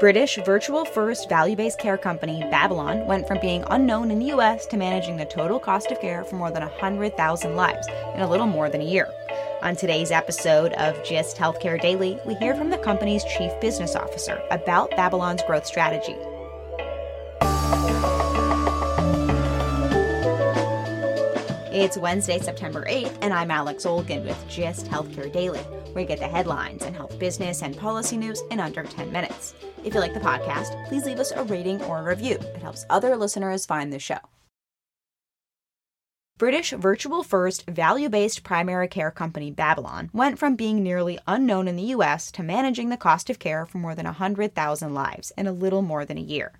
British virtual first value based care company Babylon went from being unknown in the US to managing the total cost of care for more than 100,000 lives in a little more than a year. On today's episode of GIST Healthcare Daily, we hear from the company's chief business officer about Babylon's growth strategy. It's Wednesday, September 8th, and I'm Alex Olgin with GIST Healthcare Daily, where you get the headlines and health business and policy news in under 10 minutes. If you like the podcast, please leave us a rating or a review. It helps other listeners find the show. British virtual first value based primary care company Babylon went from being nearly unknown in the US to managing the cost of care for more than 100,000 lives in a little more than a year.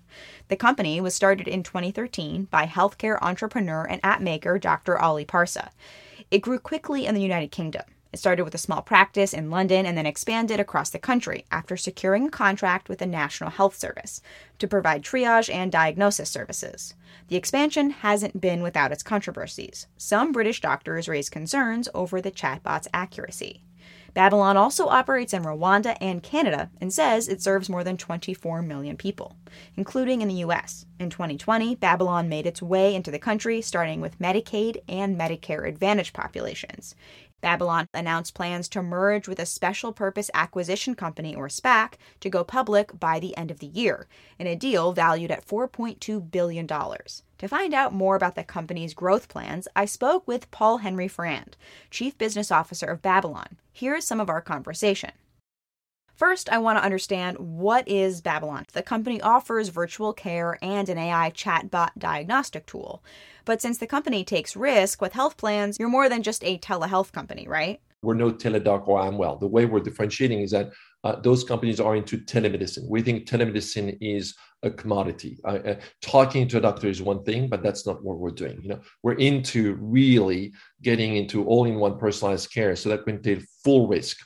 The company was started in 2013 by healthcare entrepreneur and app maker Dr. Ali Parsa. It grew quickly in the United Kingdom. It started with a small practice in London and then expanded across the country after securing a contract with the National Health Service to provide triage and diagnosis services. The expansion hasn't been without its controversies. Some British doctors raised concerns over the chatbot's accuracy. Babylon also operates in Rwanda and Canada and says it serves more than 24 million people, including in the US. In 2020, Babylon made its way into the country, starting with Medicaid and Medicare Advantage populations. Babylon announced plans to merge with a special purpose acquisition company, or SPAC, to go public by the end of the year, in a deal valued at $4.2 billion. To find out more about the company's growth plans, I spoke with Paul Henry Ferrand, Chief Business Officer of Babylon. Here's some of our conversation. First, I want to understand what is Babylon. The company offers virtual care and an AI chatbot diagnostic tool. But since the company takes risk with health plans, you're more than just a telehealth company, right? We're no Teladoc or Amwell. The way we're differentiating is that uh, those companies are into telemedicine. We think telemedicine is a commodity. Uh, uh, talking to a doctor is one thing, but that's not what we're doing. You know, we're into really getting into all-in-one personalized care, so that can take full risk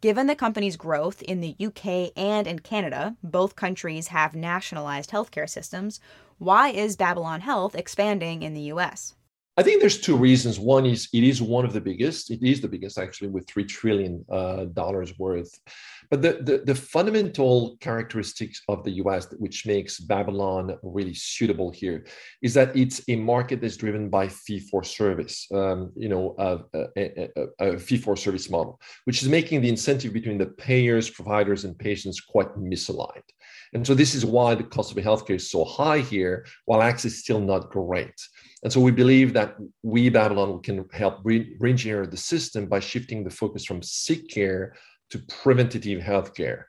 Given the company's growth in the UK and in Canada, both countries have nationalized healthcare systems, why is Babylon Health expanding in the US? I think there's two reasons. One is it is one of the biggest. It is the biggest actually, with three trillion uh, dollars worth. But the, the, the fundamental characteristics of the U.S. which makes Babylon really suitable here is that it's a market that's driven by fee for service. Um, you know, a, a, a fee for service model, which is making the incentive between the payers, providers, and patients quite misaligned. And so this is why the cost of healthcare is so high here, while access is still not great. And so we believe that we, Babylon, can help re- engineer the system by shifting the focus from sick care to preventative healthcare.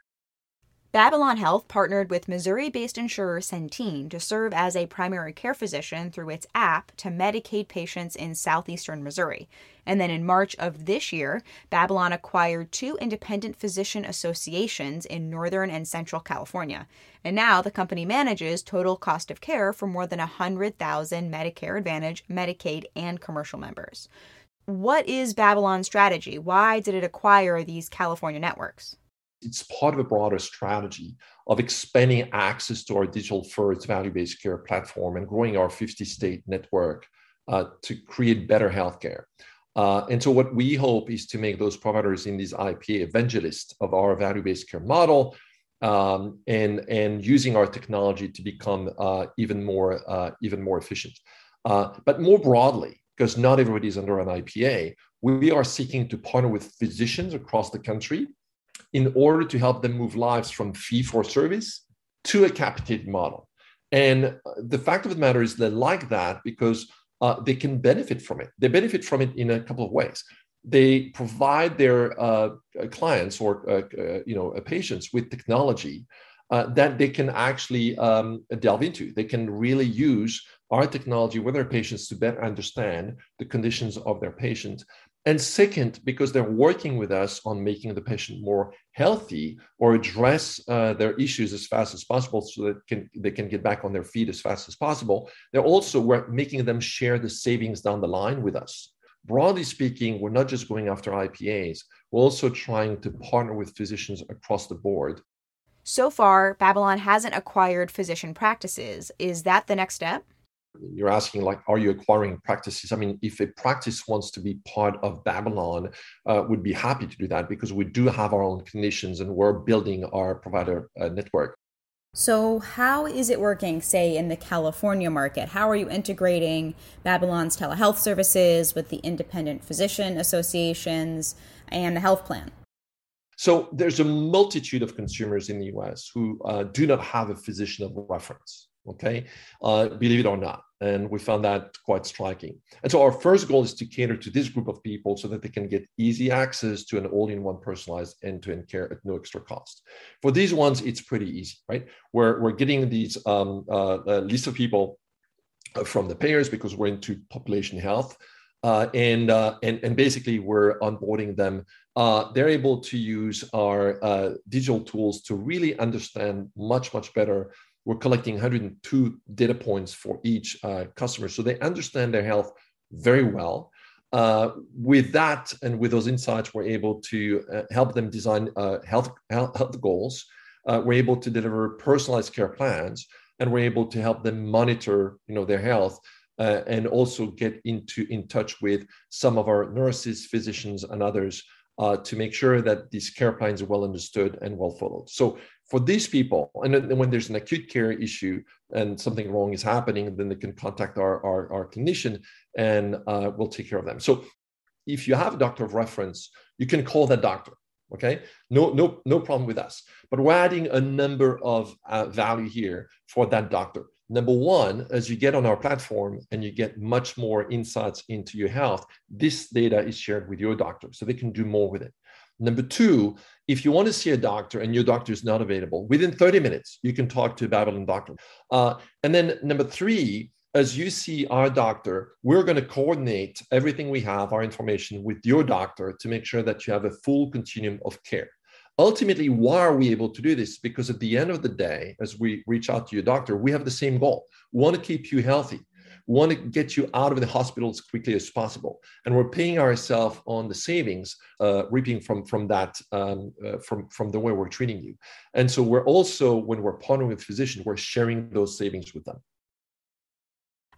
Babylon Health partnered with Missouri based insurer Centene to serve as a primary care physician through its app to Medicaid patients in southeastern Missouri. And then in March of this year, Babylon acquired two independent physician associations in northern and central California. And now the company manages total cost of care for more than 100,000 Medicare Advantage, Medicaid, and commercial members. What is Babylon's strategy? Why did it acquire these California networks? It's part of a broader strategy of expanding access to our digital first value based care platform and growing our 50 state network uh, to create better healthcare. Uh, and so, what we hope is to make those providers in these IPA evangelists of our value based care model um, and and using our technology to become uh, even more uh, even more efficient. Uh, but more broadly, because not everybody is under an IPA, we are seeking to partner with physicians across the country in order to help them move lives from fee for service to a capitated model. And the fact of the matter is they like that because uh, they can benefit from it. They benefit from it in a couple of ways. They provide their uh, clients or uh, uh you know patients with technology uh, that they can actually um, delve into. They can really use our technology with their patients to better understand the conditions of their patient and second, because they're working with us on making the patient more healthy or address uh, their issues as fast as possible so that can, they can get back on their feet as fast as possible, they're also we're making them share the savings down the line with us. Broadly speaking, we're not just going after IPAs, we're also trying to partner with physicians across the board. So far, Babylon hasn't acquired physician practices. Is that the next step? You're asking like are you acquiring practices? I mean if a practice wants to be part of babylon uh, would be happy to do that because we do have our own clinicians and we're building our provider uh, network. So how is it working say in the california market? How are you integrating babylon's telehealth services with the independent physician associations and the health plan? So there's a multitude of consumers in the us who uh, do not have a physician of reference okay? Uh, believe it or not and we found that quite striking. And so our first goal is to cater to this group of people so that they can get easy access to an all-in-one personalized end-to-end care at no extra cost. For these ones it's pretty easy right? We're, we're getting these um, uh, list of people uh, from the payers because we're into population health uh, and, uh, and, and basically we're onboarding them. Uh, they're able to use our uh, digital tools to really understand much, much better we're collecting 102 data points for each uh, customer. So they understand their health very well. Uh, with that and with those insights, we're able to uh, help them design uh, health, health, goals. Uh, we're able to deliver personalized care plans, and we're able to help them monitor, you know, their health, uh, and also get into in touch with some of our nurses, physicians, and others uh, to make sure that these care plans are well understood and well followed. So for these people, and then when there's an acute care issue and something wrong is happening, then they can contact our, our, our clinician and uh, we'll take care of them. So if you have a doctor of reference, you can call that doctor. Okay, no, no, no problem with us. But we're adding a number of uh, value here for that doctor. Number one, as you get on our platform and you get much more insights into your health, this data is shared with your doctor so they can do more with it. Number two, if you want to see a doctor and your doctor is not available, within 30 minutes, you can talk to a Babylon doctor. Uh, and then number three, as you see our doctor, we're going to coordinate everything we have, our information with your doctor to make sure that you have a full continuum of care ultimately, why are we able to do this? Because at the end of the day, as we reach out to your doctor, we have the same goal. We want to keep you healthy. Want to get you out of the hospital as quickly as possible. And we're paying ourselves on the savings, uh, reaping from, from that, um, uh, from, from the way we're treating you. And so we're also, when we're partnering with physicians, we're sharing those savings with them.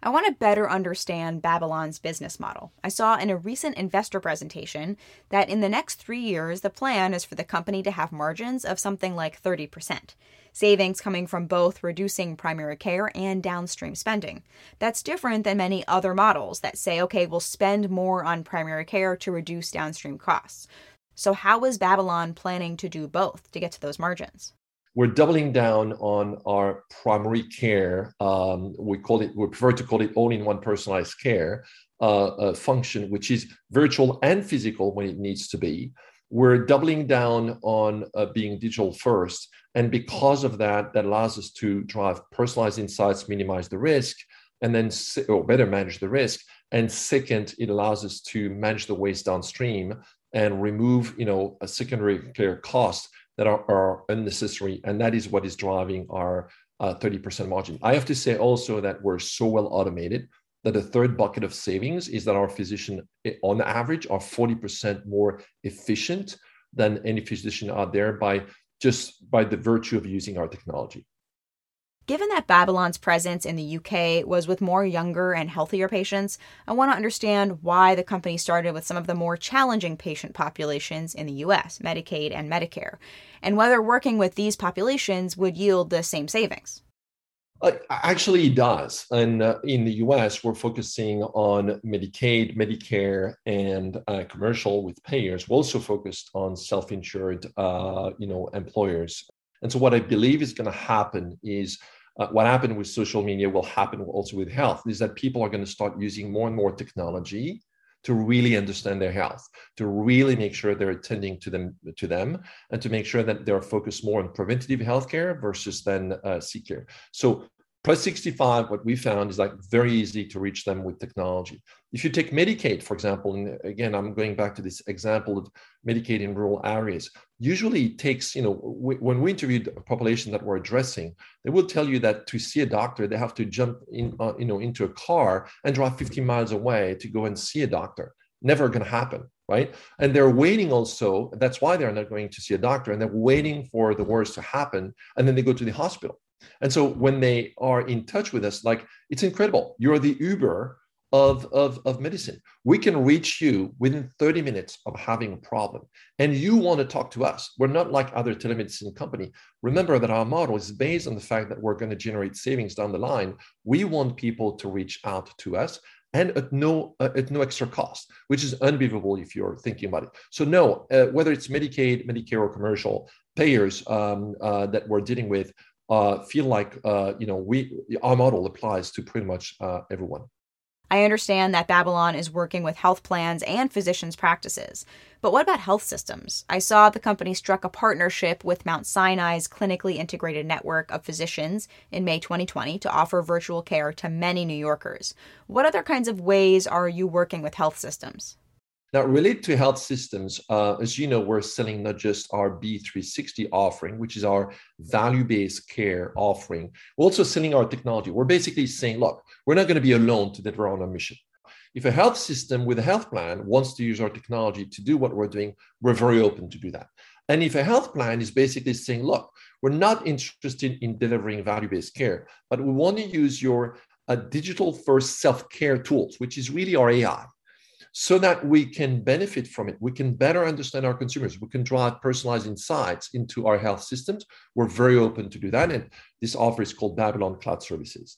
I want to better understand Babylon's business model. I saw in a recent investor presentation that in the next three years, the plan is for the company to have margins of something like 30%, savings coming from both reducing primary care and downstream spending. That's different than many other models that say, okay, we'll spend more on primary care to reduce downstream costs. So, how is Babylon planning to do both to get to those margins? We're doubling down on our primary care. Um, we call it, we prefer to call it all-in-one personalized care uh, uh, function, which is virtual and physical when it needs to be. We're doubling down on uh, being digital first, and because of that, that allows us to drive personalized insights, minimize the risk, and then or better manage the risk. And second, it allows us to manage the waste downstream and remove, you know, a secondary care cost that are, are unnecessary. And that is what is driving our uh, 30% margin. I have to say also that we're so well automated that the third bucket of savings is that our physician, eh, on average, are 40% more efficient than any physician out there by just by the virtue of using our technology. Given that Babylon's presence in the UK was with more younger and healthier patients, I want to understand why the company started with some of the more challenging patient populations in the US, Medicaid and Medicare, and whether working with these populations would yield the same savings. Uh, actually, it does. And uh, in the US, we're focusing on Medicaid, Medicare, and uh, commercial with payers. We're also focused on self insured uh, you know, employers. And so, what I believe is going to happen is uh, what happened with social media will happen also with health is that people are going to start using more and more technology to really understand their health, to really make sure they're attending to them, to them, and to make sure that they're focused more on preventative healthcare versus then uh, seek care. So Plus 65, what we found is like very easy to reach them with technology. If you take Medicaid, for example, and again, I'm going back to this example of Medicaid in rural areas. Usually it takes, you know, when we interviewed a population that we're addressing, they will tell you that to see a doctor, they have to jump in, uh, you know, into a car and drive 15 miles away to go and see a doctor. Never going to happen, right? And they're waiting also. That's why they're not going to see a doctor, and they're waiting for the worst to happen, and then they go to the hospital and so when they are in touch with us, like it's incredible. You're the Uber of, of, of medicine. We can reach you within 30 minutes of having a problem. And you want to talk to us. We're not like other telemedicine company. Remember that our model is based on the fact that we're going to generate savings down the line. We want people to reach out to us and at no uh, at no extra cost, which is unbelievable if you're thinking about it. So no, uh, whether it's Medicaid, Medicare, or commercial payers um, uh, that we're dealing with, uh, feel like uh, you know we our model applies to pretty much uh, everyone. I understand that Babylon is working with health plans and physicians' practices. But what about health systems? I saw the company struck a partnership with Mount Sinai's clinically integrated network of physicians in May 2020 to offer virtual care to many New Yorkers. What other kinds of ways are you working with health systems? Now, related to health systems, uh, as you know, we're selling not just our B360 offering, which is our value based care offering, we're also selling our technology. We're basically saying, look, we're not going to be alone to deliver on our mission. If a health system with a health plan wants to use our technology to do what we're doing, we're very open to do that. And if a health plan is basically saying, look, we're not interested in delivering value based care, but we want to use your uh, digital first self care tools, which is really our AI so that we can benefit from it. We can better understand our consumers. We can drive personalized insights into our health systems. We're very open to do that. And this offer is called Babylon Cloud Services.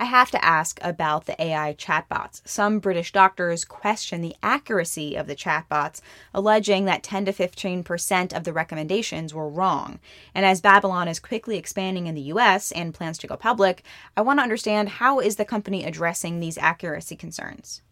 I have to ask about the AI chatbots. Some British doctors question the accuracy of the chatbots, alleging that 10 to 15% of the recommendations were wrong. And as Babylon is quickly expanding in the US and plans to go public, I want to understand how is the company addressing these accuracy concerns?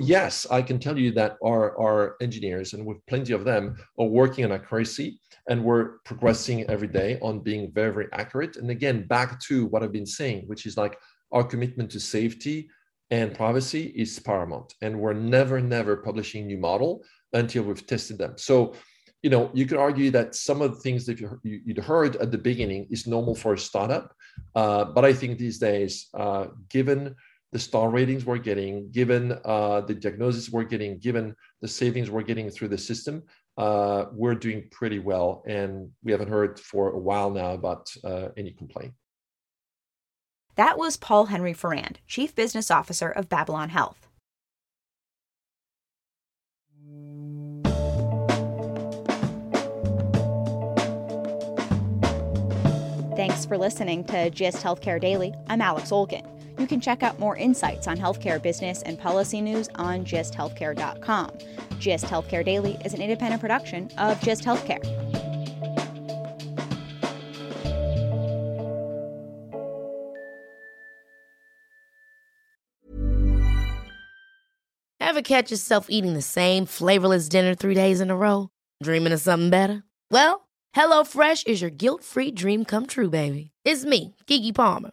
Yes, I can tell you that our, our engineers, and with plenty of them, are working on accuracy and we're progressing every day on being very, very accurate. And again, back to what I've been saying, which is like our commitment to safety and privacy is paramount. And we're never, never publishing new model until we've tested them. So, you know, you could argue that some of the things that you, would heard at the beginning is normal for a startup. Uh, but I think these days, uh, given the star ratings we're getting, given uh, the diagnosis we're getting, given the savings we're getting through the system, uh, we're doing pretty well. And we haven't heard for a while now about uh, any complaint. That was Paul Henry Ferrand, Chief Business Officer of Babylon Health. Thanks for listening to GIST Healthcare Daily. I'm Alex Olgin. You can check out more insights on healthcare business and policy news on gisthealthcare.com. GIST Healthcare Daily is an independent production of GIST Healthcare. Ever catch yourself eating the same flavorless dinner three days in a row? Dreaming of something better? Well, HelloFresh is your guilt free dream come true, baby. It's me, Keke Palmer.